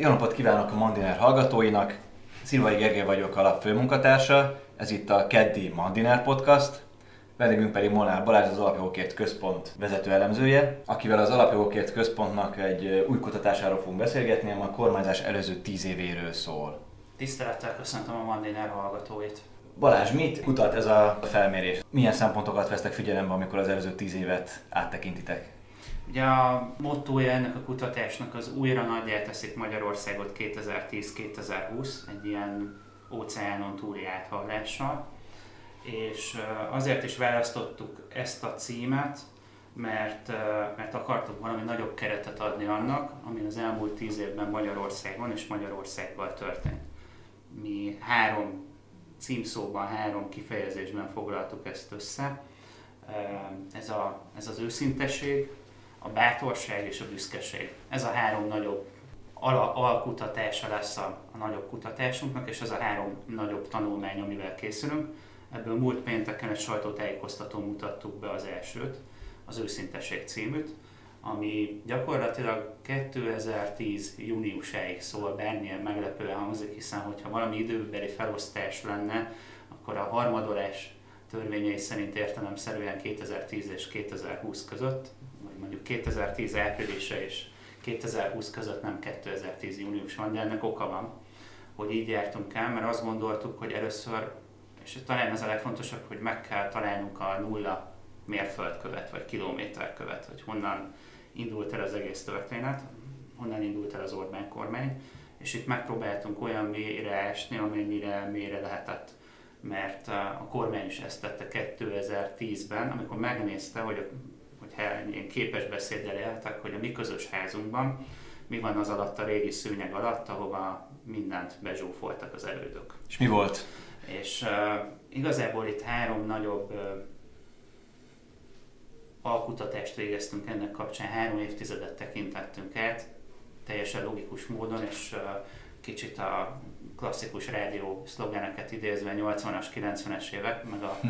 Jó napot kívánok a Mandiner hallgatóinak! Szilvai Gergely vagyok a lap főmunkatársa, ez itt a Keddi Mandiner Podcast, vendégünk pedig Molnár Balázs, az Alapjogokért Központ vezető elemzője, akivel az Alapjogokért Központnak egy új kutatásáról fogunk beszélgetni, ami a kormányzás előző tíz évéről szól. Tisztelettel köszöntöm a Mandiner hallgatóit! Balázs, mit kutat ez a felmérés? Milyen szempontokat vesztek figyelembe, amikor az előző tíz évet áttekintitek? Ugye a mottoja ennek a kutatásnak az újra nagyjá teszik Magyarországot 2010-2020, egy ilyen óceánon túli áthallással. És azért is választottuk ezt a címet, mert, mert akartuk valami nagyobb keretet adni annak, ami az elmúlt tíz évben Magyarországon és Magyarországban történt. Mi három címszóban, három kifejezésben foglaltuk ezt össze. Ez, a, ez az őszinteség, a bátorság és a büszkeség. Ez a három nagyobb al- alkutatása lesz a, a nagyobb kutatásunknak, és ez a három nagyobb tanulmány, amivel készülünk. Ebből múlt pénteken egy sajtótájékoztatón mutattuk be az elsőt, az őszinteség címűt, ami gyakorlatilag 2010 júniusáig szól, bármilyen meglepően hangzik, hiszen hogyha valami időbeli felosztás lenne, akkor a harmadolás törvényei szerint értelemszerűen 2010 és 2020 között, mondjuk 2010 áprilisa és 2020 között nem 2010 június van, de ennek oka van, hogy így jártunk el, mert azt gondoltuk, hogy először, és talán ez a legfontosabb, hogy meg kell találnunk a nulla mérföldkövet, vagy kilométerkövet, hogy honnan indult el az egész történet, honnan indult el az Orbán kormány, és itt megpróbáltunk olyan mélyre esni, amennyire mélyre lehetett mert a kormány is ezt tette 2010-ben, amikor megnézte, hogy hogyha ilyen képes beszéddel éltek, hogy a mi közös házunkban mi van az alatt a régi szőnyeg alatt, ahova mindent bezsúfoltak az elődök. És mi volt? És uh, igazából itt három nagyobb uh, alkutatást végeztünk ennek kapcsán, három évtizedet tekintettünk át, teljesen logikus módon, és uh, kicsit a klasszikus rádió szlogeneket idézve 80-as, 90-es évek, meg a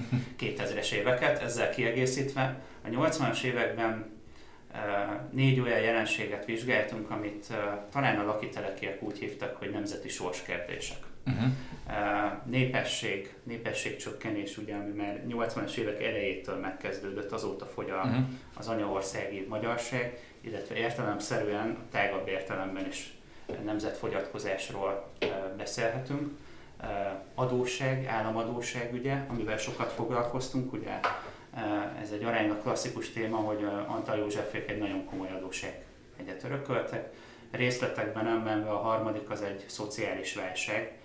2000-es éveket, ezzel kiegészítve. A 80-as években négy olyan jelenséget vizsgáltunk, amit talán a lakitelekiek úgy hívtak, hogy nemzeti sorskérdések. Uh-huh. Népesség, népességcsökkenés, ugye, ami már 80-as évek elejétől megkezdődött, azóta fogy a, uh-huh. az anyaországi magyarság, illetve értelemszerűen, a tágabb értelemben is nemzetfogyatkozásról beszélhetünk. Adósság, államadóság ugye, amivel sokat foglalkoztunk, ugye ez egy aránylag klasszikus téma, hogy Antal Józsefék egy nagyon komoly adósság egyet örököltek. Részletekben nem menve a harmadik az egy szociális válság.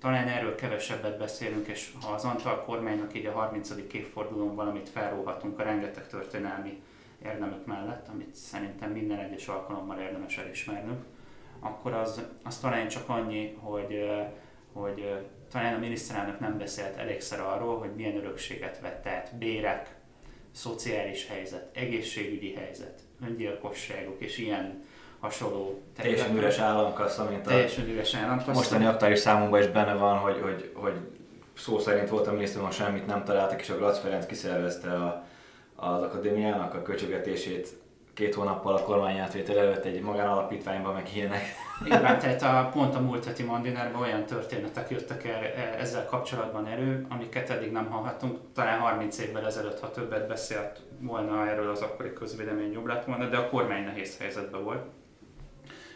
Talán erről kevesebbet beszélünk, és ha az Antal kormánynak így a 30. évfordulón valamit felróhatunk a rengeteg történelmi érdemük mellett, amit szerintem minden egyes alkalommal érdemes elismernünk, akkor az, az talán csak annyi, hogy, hogy talán a miniszterelnök nem beszélt elégszer arról, hogy milyen örökséget vett át bérek, szociális helyzet, egészségügyi helyzet, öngyilkosságok és ilyen hasonló Teljesen üres államkassa, mint a teljesen üres államkassa. mostani aktuális számunkban is benne van, hogy, hogy, hogy szó szerint volt a minisztériumon semmit nem találtak, és a Gratz Ferenc kiszervezte a, az akadémiának a költségvetését két hónappal a kormányátvétel előtt egy magánalapítványban, meg ilyenek. Igen, tehát a, pont a múlt heti Mandinárban olyan történetek jöttek el e, ezzel kapcsolatban elő, amiket eddig nem hallhattunk. Talán 30 évvel ezelőtt, ha többet beszélt volna erről az akkori közvélemény jobb lett volna, de a kormány nehéz helyzetben volt.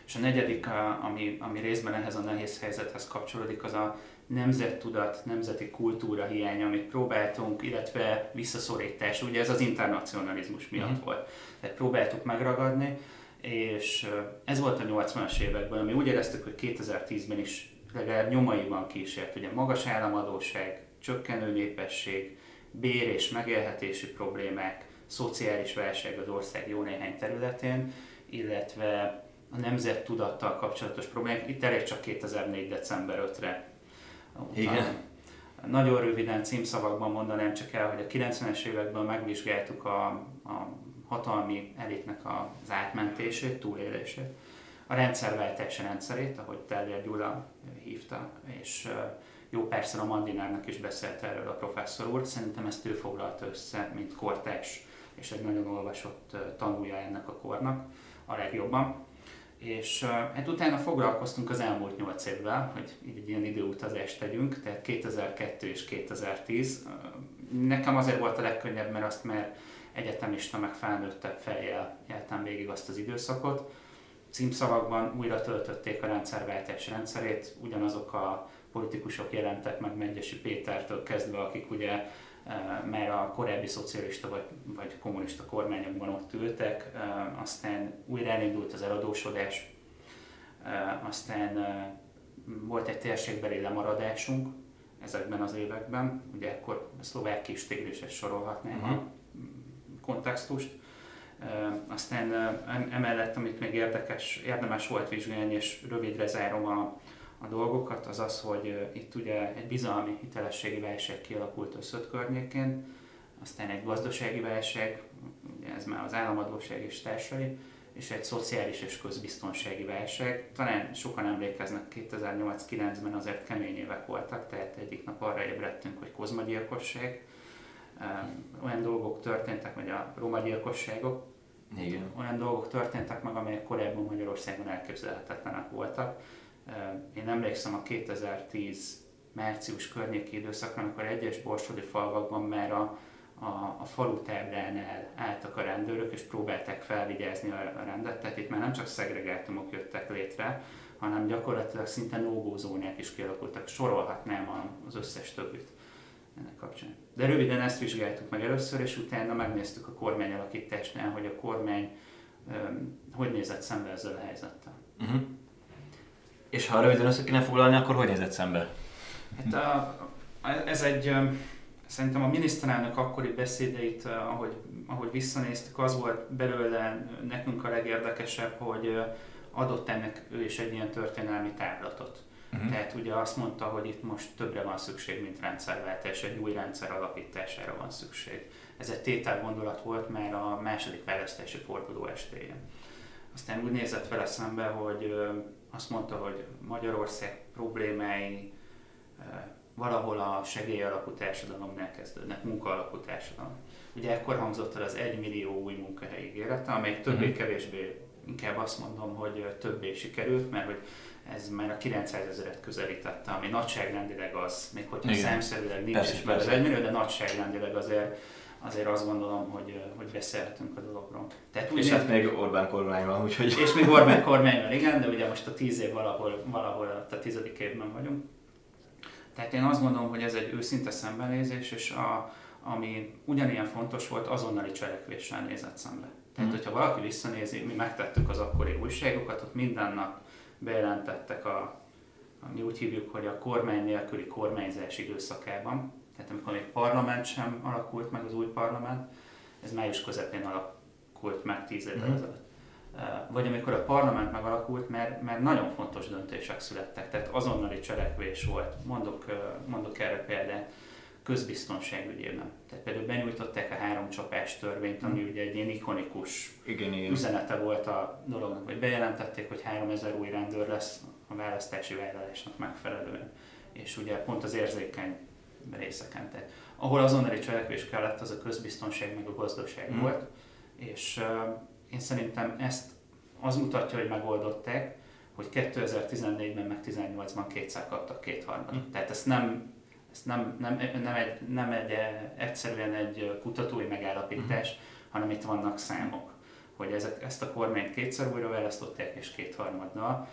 És a negyedik, ami, ami részben ehhez a nehéz helyzethez kapcsolódik, az a nemzettudat, nemzeti kultúra hiánya, amit próbáltunk, illetve visszaszorítás, ugye ez az internacionalizmus miatt uh-huh. volt. Tehát próbáltuk megragadni, és ez volt a 80-as években, ami úgy éreztük, hogy 2010-ben is legalább nyomaiban kísért, ugye magas államadóság, csökkenő népesség, bér és megélhetési problémák, szociális válság az ország jó néhány területén, illetve a nemzettudattal kapcsolatos problémák. Itt elég csak 2004. december 5-re igen. Nagyon röviden címszavakban mondanám csak el, hogy a 90-es években megvizsgáltuk a, a hatalmi elitnek az átmentését, túlélését, a rendszerváltás rendszerét, ahogy Teller Gyula hívta, és jó persze a Mandinárnak is beszélt erről a professzor úr, szerintem ezt ő foglalta össze, mint kortárs, és egy nagyon olvasott tanulja ennek a kornak a legjobban És hát utána foglalkoztunk az elmúlt 8 évvel, hogy így egy ilyen időutazást tegyünk, tehát 2002 és 2010. Nekem azért volt a legkönnyebb, mert azt már egyetemista, meg felnőttebb fejjel éltem végig azt az időszakot. Címszavakban újra töltötték a rendszerváltás rendszerét, ugyanazok a politikusok jelentek meg Megyesi Pétertől kezdve, akik ugye mert a korábbi szocialista vagy, vagy kommunista kormányokban ott ültek, aztán újra elindult az eladósodás, aztán volt egy térségbeli lemaradásunk ezekben az években, ugye akkor a szlovák kis tigris sorolhatnám uh-huh. a mhm. kontextust, aztán emellett, amit még érdekes, érdemes volt vizsgálni, és rövidre zárom a, a dolgokat, az az, hogy itt ugye egy bizalmi hitelességi válság kialakult összött környékén, aztán egy gazdasági válság, ugye ez már az államadóság és társai, és egy szociális és közbiztonsági válság. Talán sokan emlékeznek, 2008-9-ben azért kemény évek voltak, tehát egyik nap arra ébredtünk, hogy kozmagyilkosság, olyan dolgok történtek, vagy a roma gyilkosságok, Igen. olyan dolgok történtek meg, amelyek korábban Magyarországon elképzelhetetlenek voltak én emlékszem a 2010 március környéki időszakra, amikor egyes borsodi falvakban már a, a, a falu táblánál álltak a rendőrök, és próbálták felvigyázni a, rendet. Tehát itt már nem csak szegregátumok jöttek létre, hanem gyakorlatilag szinte no zónák is kialakultak. Sorolhatnám az összes többit ennek kapcsán. De röviden ezt vizsgáltuk meg először, és utána megnéztük a kormány alakításnál, hogy a kormány um, hogy nézett szembe ezzel a helyzettel. Uh-huh. És ha röviden össze kéne foglalni, akkor hogy nézett szembe? Hát a, ez egy, szerintem a miniszterelnök akkori beszédeit, ahogy, ahogy visszanéztük, az volt belőle nekünk a legérdekesebb, hogy adott ennek ő is egy ilyen történelmi táblatot. Uh-huh. Tehát ugye azt mondta, hogy itt most többre van szükség, mint rendszerváltás, egy új rendszer alapítására van szükség. Ez egy tétel gondolat volt már a második választási forduló estéjén. Aztán úgy nézett vele szembe, hogy azt mondta, hogy Magyarország problémái valahol a segélyalapú társadalomnál kezdődnek, munkaalapú társadalom. Ugye ekkor hangzott el az 1 millió új munkahely ígérete, amely többé-kevésbé inkább azt mondom, hogy többé sikerült, mert hogy ez már a 900 ezeret közelítette, ami nagyságrendileg az, még hogyha számszerűleg nincs is meg az 1 millió, de nagyságrendileg azért azért azt gondolom, hogy, hogy beszélhetünk a dologról. Tehát úgy és hát még Orbán kormány van, úgyhogy... És még Orbán kormány van, igen, de ugye most a tíz év valahol, valahol a tizedik évben vagyunk. Tehát én azt gondolom, hogy ez egy őszinte szembenézés, és a, ami ugyanilyen fontos volt, azonnali cselekvéssel nézett szembe. Tehát, mm. hogyha valaki visszanézi, mi megtettük az akkori újságokat, ott minden nap bejelentettek a, mi úgy hívjuk, hogy a kormány nélküli kormányzás időszakában, tehát amikor még parlament sem alakult meg, az új parlament, ez május közepén alakult meg tíz évvel mm-hmm. ezelőtt. Vagy amikor a parlament megalakult, mert, mert nagyon fontos döntések születtek, tehát azonnali cselekvés volt. Mondok, mondok erre példát közbiztonság ügyében. Tehát például benyújtották a három csapás törvényt, ami mm. ugye egy ilyen ikonikus igen, igen. üzenete volt a dolognak, vagy bejelentették, hogy 3000 új rendőr lesz a választási vállalásnak megfelelően. És ugye pont az érzékeny részeken. Tehát, ahol azonnali cselekvés kellett, az a közbiztonság meg a gazdaság mm. volt, és uh, én szerintem ezt az mutatja, hogy megoldották, hogy 2014-ben meg 2018-ban kétszer kaptak kétharmadot. Mm. Tehát ezt nem, ezt nem, nem, nem, egy, nem egy, egyszerűen egy kutatói megállapítás, mm. hanem itt vannak számok hogy ezek, ezt a kormányt kétszer újra választották és kétharmaddal.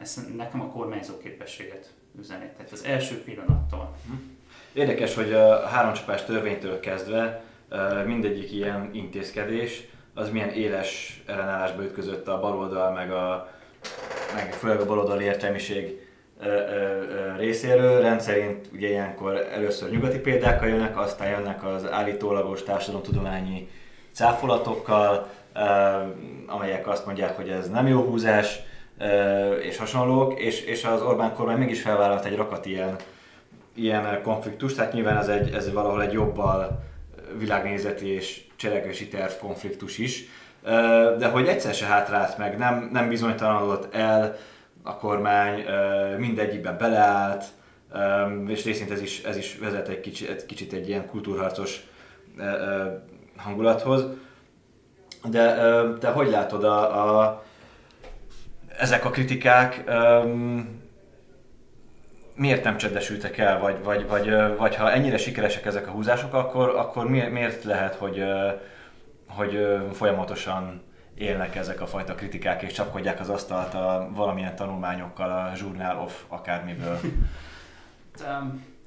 Ez nekem a kormányzó képességet üzeni. Tehát az első pillanattól. Mm. Érdekes, hogy a háromcsapás törvénytől kezdve mindegyik ilyen intézkedés az milyen éles ellenállásba ütközött a baloldal, meg, a, meg főleg a baloldali értelmiség részéről. Rendszerint ugye ilyenkor először nyugati példákkal jönnek, aztán jönnek az állítólagos társadalomtudományi cáfolatokkal, amelyek azt mondják, hogy ez nem jó húzás, és hasonlók, és, és az Orbán kormány mégis felvállalt egy rakat ilyen ilyen konfliktus, tehát nyilván ez, egy, ez valahol egy jobbal világnézeti és cselekvési terv konfliktus is, de hogy egyszer se hátrált meg, nem, nem bizonytalanodott el a kormány, mindegyikben beleállt, és részint ez is, ez is vezet egy kicsit, egy kicsit egy ilyen kultúrharcos hangulathoz. De te hogy látod a, a ezek a kritikák um, miért nem csendesültek el, vagy, vagy, vagy, vagy ha ennyire sikeresek ezek a húzások, akkor, akkor miért lehet, hogy, hogy folyamatosan élnek ezek a fajta kritikák, és csapkodják az asztalt a valamilyen tanulmányokkal, a Journal of akármiből?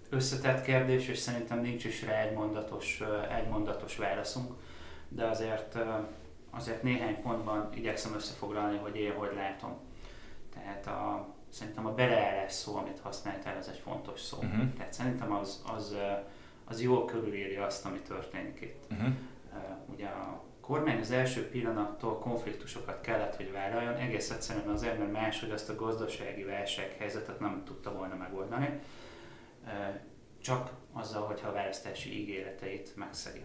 Összetett kérdés, és szerintem nincs is rá egy mondatos, egy mondatos válaszunk, de azért, azért néhány pontban igyekszem összefoglalni, hogy én hogy látom. Tehát a, szerintem a beleállás szó, amit használtál, az egy fontos szó. Uh-huh. Tehát szerintem az, az, az jól körülírja azt, ami történik itt. Uh-huh. Ugye a kormány az első pillanattól konfliktusokat kellett, hogy vállaljon, egész egyszerűen azért, mert máshogy azt a gazdasági válsághelyzetet nem tudta volna megoldani, csak azzal, hogyha a választási ígéreteit megszegi.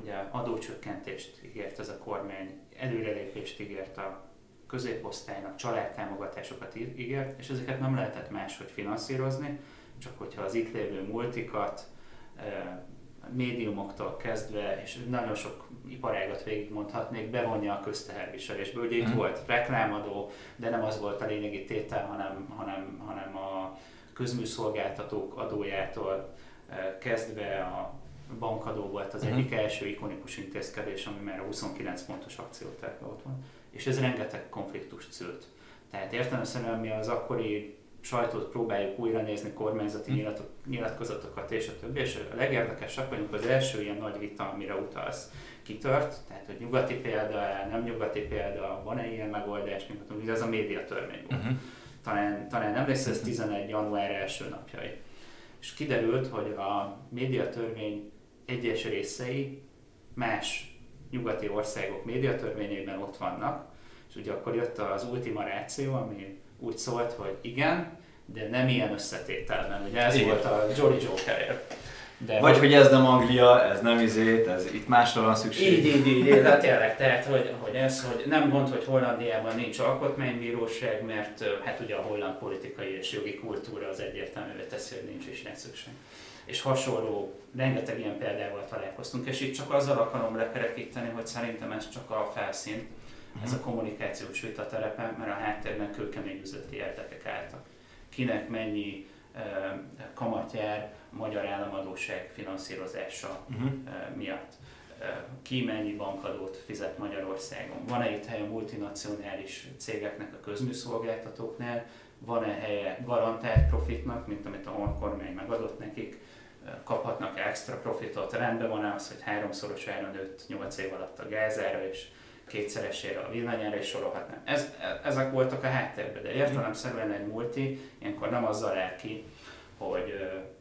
Ugye adócsökkentést ígért ez a kormány, előrelépést ígért a középosztálynak, családtámogatásokat ígért, és ezeket nem lehetett máshogy finanszírozni, csak hogyha az itt lévő multikat, médiumoktól kezdve, és nagyon sok iparágat végigmondhatnék, bevonja a közteherviselésbe. Ugye itt mm. volt reklámadó, de nem az volt a lényegi tétel, hanem, hanem, hanem a közműszolgáltatók adójától kezdve a bankadó volt az uh-huh. egyik első ikonikus intézkedés, ami már a 29 pontos akcióterve ott van. És ez rengeteg konfliktust szült. Tehát értelemszerűen mi az akkori sajtót próbáljuk újra nézni, kormányzati hm. nyilatkozatokat és a többi, és a legérdekesebb, hogy az első ilyen nagy vita, amire utalsz, kitört, tehát hogy nyugati példa, nem nyugati példa, van-e ilyen megoldás, mint ez a médiatörvény volt. Uh-huh. Talán, talán lesz ez 11. január első napjai. És kiderült, hogy a médiatörvény egyes részei más nyugati országok médiatörvényében ott vannak, és ugye akkor jött az ultima ráció, ami úgy szólt, hogy igen, de nem ilyen összetételben. Ugye ez igen. volt a Jolly Joker de Vagy hogy ez nem Anglia, ez nem izét, ez itt másra van szükség. Így, így, így, így hát tényleg, tehát hogy, hogy ez, hogy nem gond, hogy Hollandiában nincs alkotmánybíróság, mert hát ugye a holland politikai és jogi kultúra az egyértelművé teszi, hogy nincs is rá szükség. És hasonló, rengeteg ilyen példával találkoztunk, és itt csak azzal akarom lekerekíteni, hogy szerintem ez csak a felszín, ez a kommunikációs vita terepe, mert a háttérben kőkemény üzleti érdekek álltak. Kinek mennyi kamat jár a magyar államadóság finanszírozása uh-huh. uh, miatt. Ki mennyi bankadót fizet Magyarországon? Van-e itt hely a multinacionális cégeknek, a közműszolgáltatóknál? Van-e helye garantált profitnak, mint amit a kormány megadott nekik? kaphatnak extra profitot, rendben van az, hogy háromszoros áron nőtt 8 év alatt a gázára, és kétszeresére a villanyára, és sorolhatnám. Ez, ezek voltak a háttérben, de értelemszerűen egy multi ilyenkor nem azzal áll ki, hogy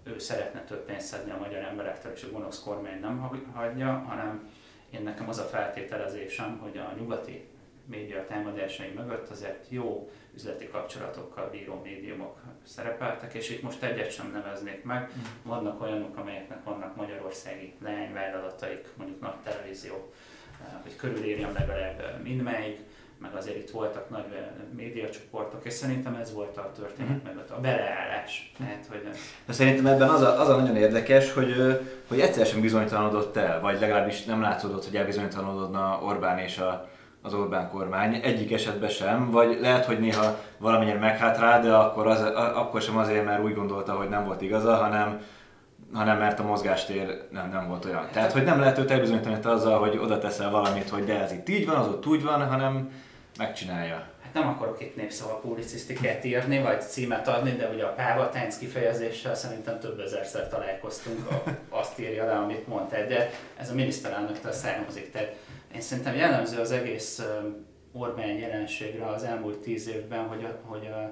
ő szeretne több pénzt szedni a magyar emberektől, és a gonosz kormány nem hagyja, hanem én nekem az a feltételezésem, hogy a nyugati média támadásai mögött azért jó üzleti kapcsolatokkal bíró médiumok szerepeltek, és itt most egyet sem neveznék meg. Mm. Vannak olyanok, amelyeknek vannak magyarországi leányvállalataik, mondjuk nagy televízió, hogy körülírjam legalább mindmelyik, meg azért itt voltak nagy médiacsoportok, és szerintem ez volt a történet, mm. meg a beleállás. Tehát, hogy... De szerintem ebben az a, az a nagyon érdekes, hogy, hogy egyszer sem bizonytalanodott el, vagy legalábbis nem látszódott, hogy elbizonytalanodna Orbán és a, az Orbán kormány, egyik esetben sem, vagy lehet, hogy néha valamennyire meghátrált, de akkor, az, akkor sem azért, mert úgy gondolta, hogy nem volt igaza, hanem hanem mert a mozgástér nem, nem volt olyan. Tehát, hogy nem lehet őt elbizonyítani azzal, hogy oda teszel valamit, hogy de ez itt így van, az ott úgy van, hanem megcsinálja. Nem akarok itt népszava publicisztikát írni, vagy címet adni, de ugye a pávatánc kifejezéssel szerintem több ezerszer találkoztunk, azt írja le, amit mondtál, de ez a miniszterelnöktől származik. Tehát én szerintem jellemző az egész Orbán jelenségre az elmúlt tíz évben, hogy, a, hogy a,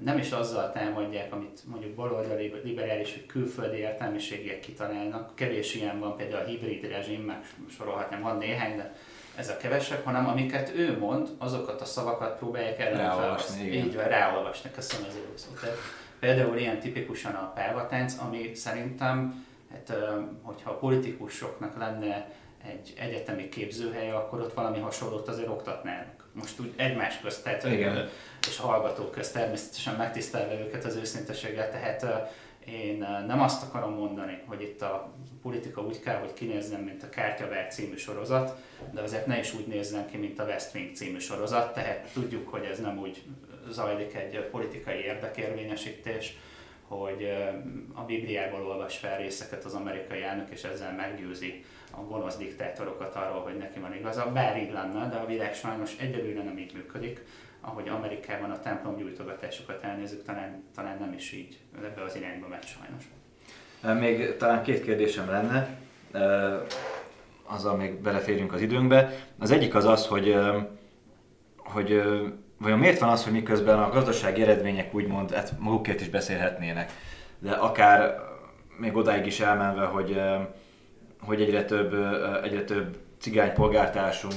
nem is azzal támadják, amit mondjuk baloldali liberális vagy külföldi értelmiségiek kitalálnak. Kevés ilyen van, például a hibrid rezsim, meg sorolhatnám, van néhány, de ez a kevesebb, hanem amiket ő mond, azokat a szavakat próbálják ellenfelolvasni. Így van, ráolvasni, köszönöm az szót. Például ilyen tipikusan a pávatánc, ami szerintem, hát, hogyha a politikusoknak lenne egy egyetemi képzőhely, akkor ott valami hasonlót azért oktatnának. Most úgy egymás közt, tehát Igen. És hallgatók közt természetesen megtisztelve őket az őszinteséggel, tehát Én nem azt akarom mondani, hogy itt a politika úgy kell, hogy kinézzen, mint a Kártyavár című sorozat, de azért ne is úgy nézzen ki, mint a West Wing című sorozat, tehát tudjuk, hogy ez nem úgy zajlik egy politikai érdekérvényesítés, hogy a Bibliából olvas fel részeket az amerikai elnök, és ezzel meggyőzi a gonosz diktátorokat arról, hogy neki van igaza. Bár így lenne, de a világ sajnos egyelőre nem így működik. Ahogy Amerikában a templom gyújtogatásokat elnézzük, talán, talán nem is így ebbe az irányba megy sajnos. Még talán két kérdésem lenne, azzal még beleférjünk az időnkbe. Az egyik az az, hogy, hogy vajon miért van az, hogy miközben a gazdasági eredmények úgymond hát magukért is beszélhetnének, de akár még odáig is elmenve, hogy, hogy egyre több, egyre több cigány polgártársunk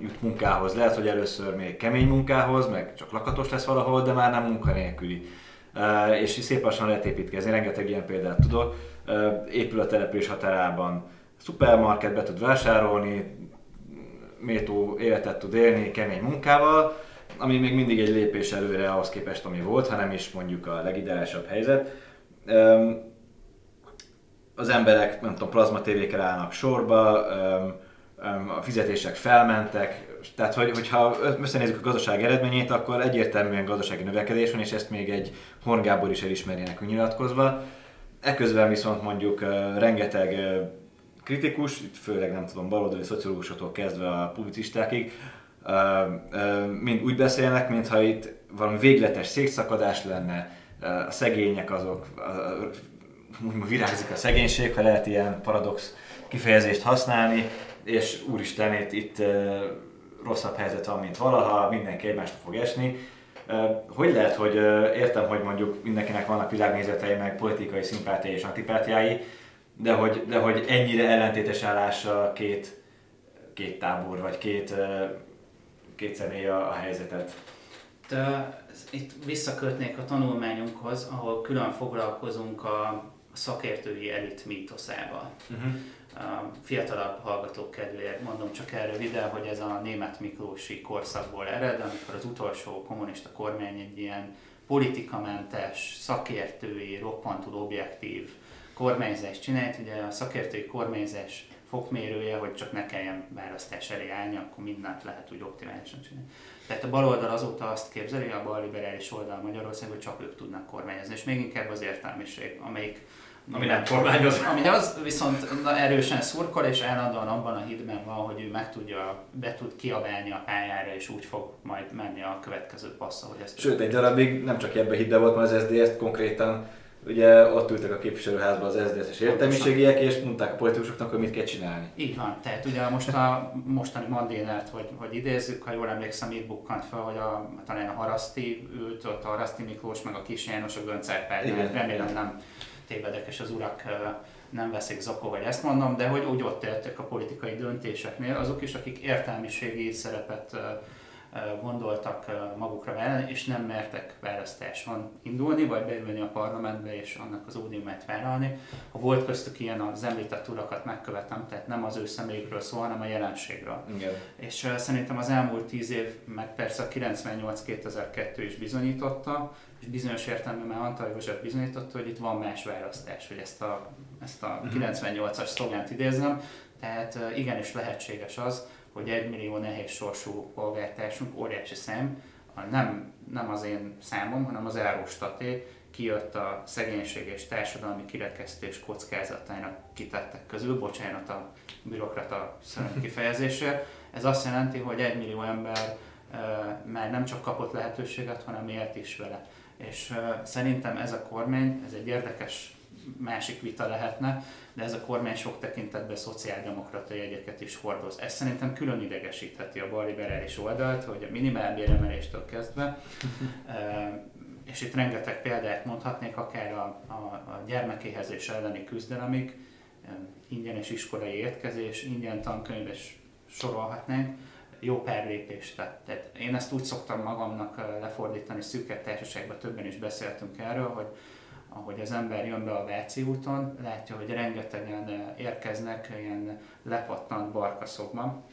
jut munkához. Lehet, hogy először még kemény munkához, meg csak lakatos lesz valahol, de már nem munkanélküli. És szép lassan lehet építkezni, rengeteg ilyen példát tudok. Épül a település határában, szupermarketbe tud vásárolni, méltó életet tud élni kemény munkával, ami még mindig egy lépés előre ahhoz képest, ami volt, hanem is mondjuk a legideálisabb helyzet. Az emberek, nem tudom, plazma tévékkel állnak sorba, a fizetések felmentek, tehát hogy, hogyha összenézzük a gazdaság eredményét, akkor egyértelműen gazdasági növekedés van, és ezt még egy Horn Gábor is elismerjenek nyilatkozva. Eközben viszont mondjuk rengeteg kritikus, itt főleg nem tudom, baloldali szociológusoktól kezdve a publicistákig, mind úgy beszélnek, mintha itt valami végletes székszakadás lenne, a szegények azok, úgymond virágzik a szegénység, ha lehet ilyen paradox kifejezést használni, és úristen, itt, itt rosszabb helyzet van, mint valaha, mindenki egymásra fog esni. Hogy lehet, hogy értem, hogy mondjuk mindenkinek vannak világnézetei, meg politikai szimpátiái és antipátiái, de hogy, de hogy ennyire ellentétes állása két, két tábor, vagy két két személy a, a helyzetet. De itt visszakötnék a tanulmányunkhoz, ahol külön foglalkozunk a szakértői elit mítoszával. Uh-huh. Fiatalabb hallgatók kedvéért mondom csak erre röviden, hogy ez a német Miklósi korszakból ered, amikor az utolsó kommunista kormány egy ilyen politikamentes, szakértői, roppantul objektív kormányzást csinált. Ugye a szakértői kormányzás fokmérője, hogy csak ne kelljen választás elé állni, akkor mindent lehet úgy optimálisan csinálni. Tehát a baloldal azóta azt képzeli, a bal liberális oldal Magyarország, hogy csak ők tudnak kormányozni, és még inkább az értelmiség, amelyik ami nem kormányoz. Ami az viszont na, erősen szurkol, és állandóan abban a hitben van, hogy ő meg tudja, be tud kiabálni a pályára, és úgy fog majd menni a következő passza, hogy ezt... Sőt, egy darabig nem csak ebbe hitbe volt, mert az SZDSZ konkrétan ugye ott ültek a képviselőházban az SZDSZ-es értelmiségiek, és mondták a politikusoknak, hogy mit kell csinálni. Így van, tehát ugye most a mostani Mandénát, hogy, hogy idézzük, ha jól emlékszem, itt bukkant fel, hogy a, talán a Haraszti ült ott, a Haraszti Miklós, meg a Kis János, a Göncárpád, remélem nem tévedek, és az urak nem veszik zakó, vagy ezt mondom, de hogy úgy ott éltek a politikai döntéseknél, azok is, akik értelmiségi szerepet gondoltak magukra vállalni, és nem mertek választáson indulni, vagy beülni a parlamentbe és annak az ódiumát vállalni. Ha volt köztük ilyen, az említett urakat megkövetem, tehát nem az ő személyükről szól, hanem a jelenségről. Igen. És szerintem az elmúlt tíz év, meg persze a 98-2002 is bizonyította, bizonyos értelemben már Antal József bizonyította, hogy itt van más választás, hogy ezt a, ezt a 98-as mhm. szlogánt idézem, tehát igenis lehetséges az, hogy egy millió nehéz sorsú polgártársunk, óriási szám, nem, nem az én számom, hanem az Eurostaté kijött a szegénység és társadalmi kirekesztés kockázatának kitettek közül, bocsánat a bürokrata kifejezésre. Ez azt jelenti, hogy egy millió ember már nem csak kapott lehetőséget, hanem élt is vele. És szerintem ez a kormány, ez egy érdekes másik vita lehetne, de ez a kormány sok tekintetben szociáldemokrata jegyeket is hordoz. Ez szerintem külön idegesítheti a balliberális oldalt, hogy a minimálbéremeléstől kezdve, és itt rengeteg példát mondhatnék, akár a, a, a gyermekéhezés elleni küzdelemig, ingyenes iskolai étkezés, ingyen tankönyv, és sorolhatnánk, jó pár tett. Tehát én ezt úgy szoktam magamnak lefordítani szűkebb társaságban, többen is beszéltünk erről, hogy ahogy az ember jön be a Váci úton, látja, hogy rengetegen érkeznek ilyen lepattant barkaszokban,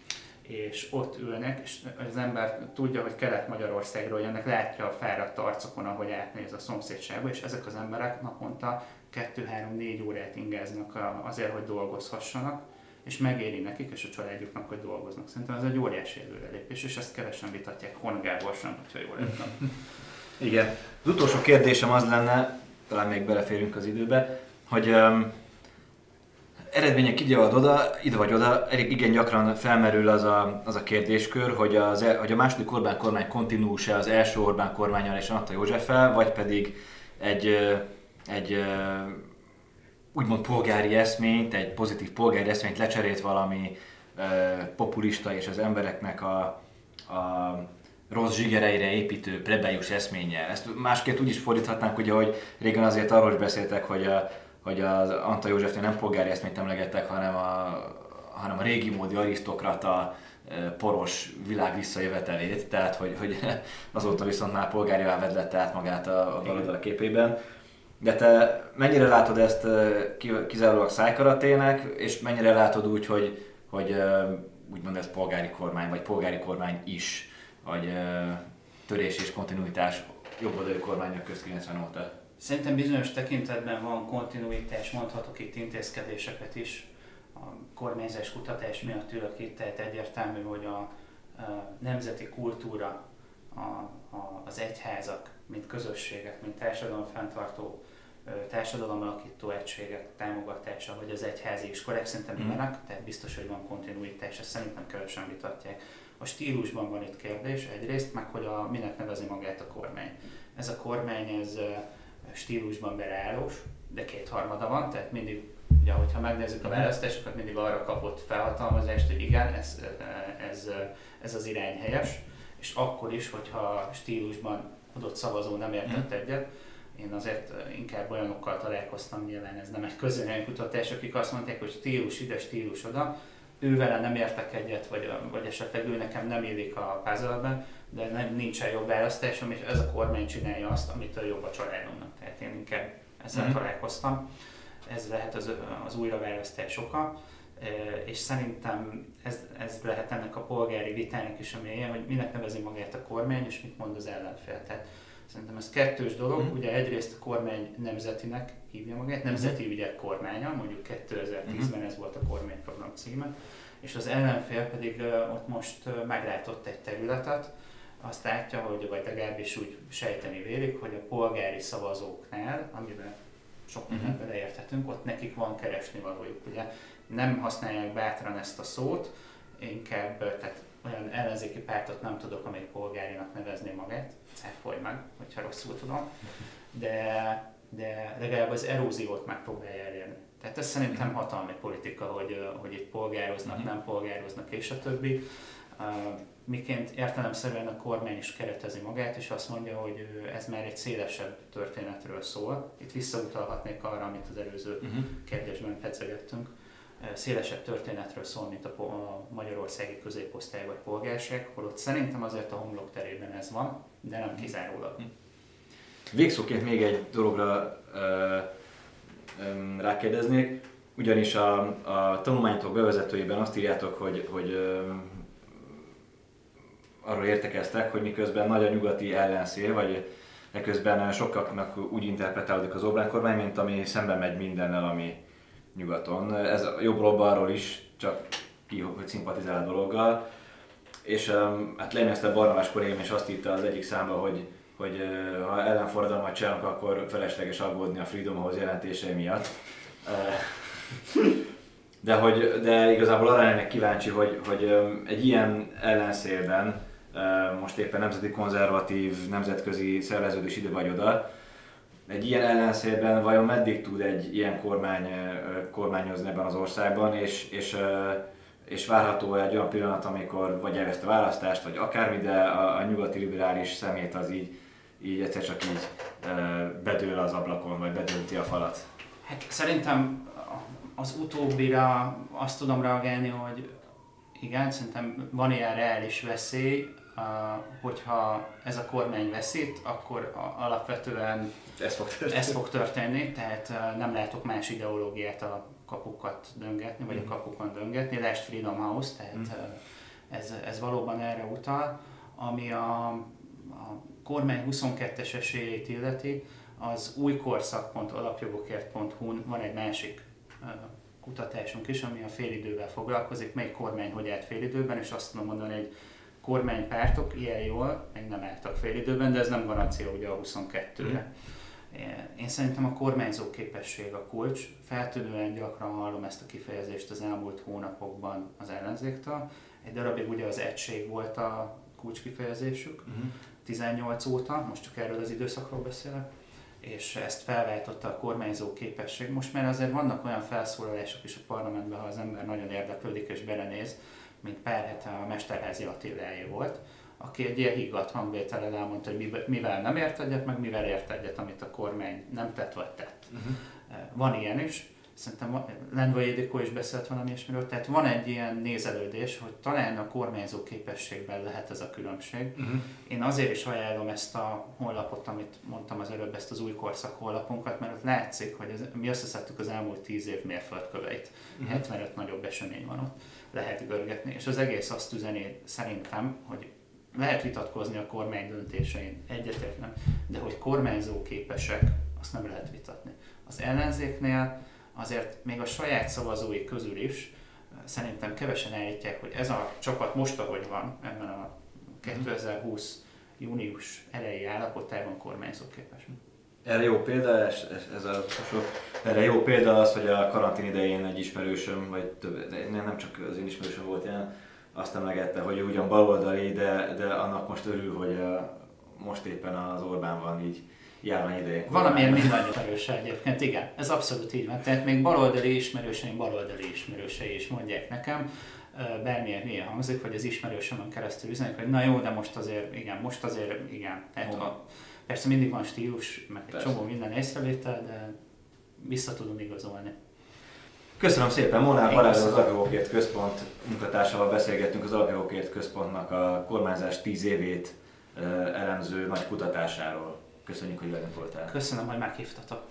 és ott ülnek, és az ember tudja, hogy Kelet-Magyarországról jönnek, látja a fáradt arcokon, ahogy átnéz a szomszédságba, és ezek az emberek naponta 2-3-4 órát ingáznak azért, hogy dolgozhassanak, és megéri nekik és a családjuknak, hogy dolgoznak. Szerintem ez egy óriási előrelépés, és ezt kevesen vitatják. Hon Gábor sem, hogyha jól értem. Igen. Az utolsó kérdésem az lenne, talán még beleférünk az időbe, hogy um, eredmények ide vagy oda, ide vagy oda, igen gyakran felmerül az a, az a kérdéskör, hogy, az, e, hogy a második Orbán kormány kontinúse az első Orbán kormányal és Antal Józseffel, vagy pedig egy, egy úgymond polgári eszményt, egy pozitív polgári eszményt lecserélt valami populista és az embereknek a, a rossz zsigereire építő plebejus eszménye. Ezt másképp úgy is fordíthatnánk, ugye, hogy régen azért arról is beszéltek, hogy, a, hogy az Antal Józsefnél nem polgári eszményt emlegettek, hanem a, hanem a régi módi arisztokrata poros világ visszajövetelét, tehát hogy, hogy azóta viszont már polgári vedlette át magát a, a baloldal képében. De te mennyire látod ezt kizárólag szájkaratének, és mennyire látod úgy, hogy, hogy úgymond ez polgári kormány, vagy polgári kormány is, vagy törés és kontinuitás jobboldali kormányok közt 90 óta? Szerintem bizonyos tekintetben van kontinuitás, mondhatok itt intézkedéseket is. A kormányzás kutatás miatt ülök itt, tehát egyértelmű, hogy a, a nemzeti kultúra, a, a, az egyházak, mint közösségek, mint társadalom fenntartó társadalomalakító egységek támogatása, vagy az egyházi iskolák szerintem mm. tehát biztos, hogy van kontinuitás, ezt szerintem kevesen vitatják. A stílusban van itt kérdés egyrészt, meg hogy a, minek nevezi magát a kormány. Ez a kormány, ez stílusban bereállós, de kétharmada van, tehát mindig, ugye, hogyha megnézzük a mhm. választásokat, mindig arra kapott felhatalmazást, hogy igen, ez, ez, ez az irány helyes, és akkor is, hogyha stílusban adott szavazó nem értett mm. egyet, én azért inkább olyanokkal találkoztam, nyilván ez nem egy kutatás, akik azt mondták, hogy stílus ide, stílus oda, ő vele nem értek egyet, vagy, vagy esetleg ő nekem nem élik a puzzle de nem, nincsen jobb választásom, és ez a kormány csinálja azt, amit a jobb a családomnak. Tehát én inkább ezzel mm-hmm. találkoztam. Ez lehet az, az újraválasztás oka, és szerintem ez, ez lehet ennek a polgári vitának is a mélye, hogy minek nevezi magát a kormány, és mit mond az ellenfél. Tehát Szerintem ez kettős dolog. Mm. Ugye egyrészt a kormány nemzetinek hívja magát, nemzeti mm. ügyek kormánya, mondjuk 2010-ben mm. ez volt a kormányprogram címe, és az ellenfél pedig ott most meglátott egy területet, azt látja, hogy, vagy legalábbis úgy sejteni vélik, hogy a polgári szavazóknál, amiben sok mhm. mindent beleérthetünk, ott nekik van keresni valójuk. Ugye nem használják bátran ezt a szót, inkább tehát olyan ellenzéki pártot nem tudok, amelyik polgárinak nevezni magát, cáfolj meg, hogyha rosszul tudom, de, de legalább az eróziót megpróbálja elérni. Tehát ez szerintem mhm. hatalmi politika, hogy, hogy itt polgároznak, uh-huh. nem polgároznak és a többi. Miként értelemszerűen a kormány is keretezi magát, és azt mondja, hogy ez már egy szélesebb történetről szól. Itt visszautalhatnék arra, amit az előző uh-huh. kérdésben pedzegettünk szélesebb történetről szól, mint a, magyarországi középosztály vagy polgárság, holott szerintem azért a homlok terében ez van, de nem kizárólag. Hm. Végszóként még egy dologra ö, ö, rákérdeznék, ugyanis a, a tanulmányotok bevezetőjében azt írjátok, hogy, hogy ö, arról értekeztek, hogy miközben nagy a nyugati ellenszél, vagy eközben sokaknak úgy interpretálódik az Orbán kormány, mint ami szemben megy mindennel, ami, nyugaton. Ez jobbról balról is, csak ki, hogy szimpatizál a dologgal. És hát lenyezte Barnabás kollégám, és azt írta az egyik számba, hogy, hogy uh, ha ellenforradalmat csinálunk, akkor felesleges aggódni a Freedom House jelentései miatt. De, hogy, de igazából arra lennék kíváncsi, hogy, hogy egy ilyen ellenszélben, uh, most éppen nemzeti konzervatív, nemzetközi szerveződés ide vagy oda, egy ilyen ellenszélben vajon meddig tud egy ilyen kormány kormányozni ebben az országban, és, és, és várható egy olyan pillanat, amikor vagy elveszt a választást, vagy akármi, de a, a nyugati liberális szemét az így, így egyszer csak így bedől az ablakon, vagy bedönti a falat? Hát szerintem az utóbbira azt tudom reagálni, hogy igen, szerintem van ilyen reális veszély, hogyha ez a kormány veszít, akkor alapvetően ez fog történni. Ez fog történni, tehát nem látok más ideológiát a kapukat döngetni, vagy a mhm. kapukon döngetni. Lásd Freedom House, tehát mm. ez, ez valóban erre utal, ami a, a kormány 22-es esélyét illeti, az újkorszak.alapjogokért.hu-n van egy másik kutatásunk is, ami a félidővel foglalkozik, melyik kormány hogy állt félidőben, és azt tudom mondani, hogy kormánypártok ilyen jól még nem álltak félidőben, de ez nem garancia ugye a 22-re. Mm. Én szerintem a kormányzó képesség a kulcs. Feltűnően gyakran hallom ezt a kifejezést az elmúlt hónapokban az ellenzéktől. Egy darabig ugye az egység volt a kulcs kifejezésük, uh-huh. 18 óta, most csak erről az időszakról beszélek, és ezt felváltotta a kormányzó képesség. Most már azért vannak olyan felszólalások is a parlamentben, ha az ember nagyon érdeklődik és belenéz, mint pár hete a Mesterházi Attiláé volt, aki egy ilyen higgadt hangvétellel elmondta, hogy mivel nem ért egyet, meg mivel ért egyet, amit a kormány nem tett vagy tett. Uh-huh. Van ilyen is, szerintem Lendvai Édikó is beszélt valami ilyesmiről, tehát van egy ilyen nézelődés, hogy talán a kormányzó képességben lehet ez a különbség. Uh-huh. Én azért is ajánlom ezt a honlapot, amit mondtam az előbb, ezt az új korszak honlapunkat, mert ott látszik, hogy ez, mi összeszedtük az elmúlt tíz év mérföldköveit. Uh-huh. 75 nagyobb esemény van ott, lehet görgetni, és az egész azt üzeni szerintem, hogy lehet vitatkozni a kormány döntésein, egyetértem, de hogy kormányzó képesek, azt nem lehet vitatni. Az ellenzéknél azért még a saját szavazói közül is szerintem kevesen állítják, hogy ez a csapat most, ahogy van, ebben a 2020 június elejé állapotában kormányzó képes. Erre jó példa, ez, ez a sok, erre jó példa az, hogy a karantén idején egy ismerősöm, vagy több, nem csak az én ismerősöm volt ilyen, azt emlegette, hogy ugyan baloldali, de, de annak most örül, hogy a, most éppen az Orbán van így járvány idején. Valamiért mindannyian erőse egyébként, igen, ez abszolút így van. Tehát még baloldali ismerőseim, baloldali ismerősei is mondják nekem, bármilyen milyen hangzik, hogy az ismerősömön keresztül üzenik, hogy na jó, de most azért, igen, most azért, igen. Tehát, ha, persze mindig van stílus, meg egy persze. csomó minden észrevétel, de vissza tudom igazolni. Köszönöm szépen, Molnár Balázs az Alapjogokért Központ munkatársával beszélgettünk az Alapjogokért Központnak a kormányzás 10 évét elemző nagy kutatásáról. Köszönjük, hogy velünk voltál. Köszönöm, hogy meghívtatok.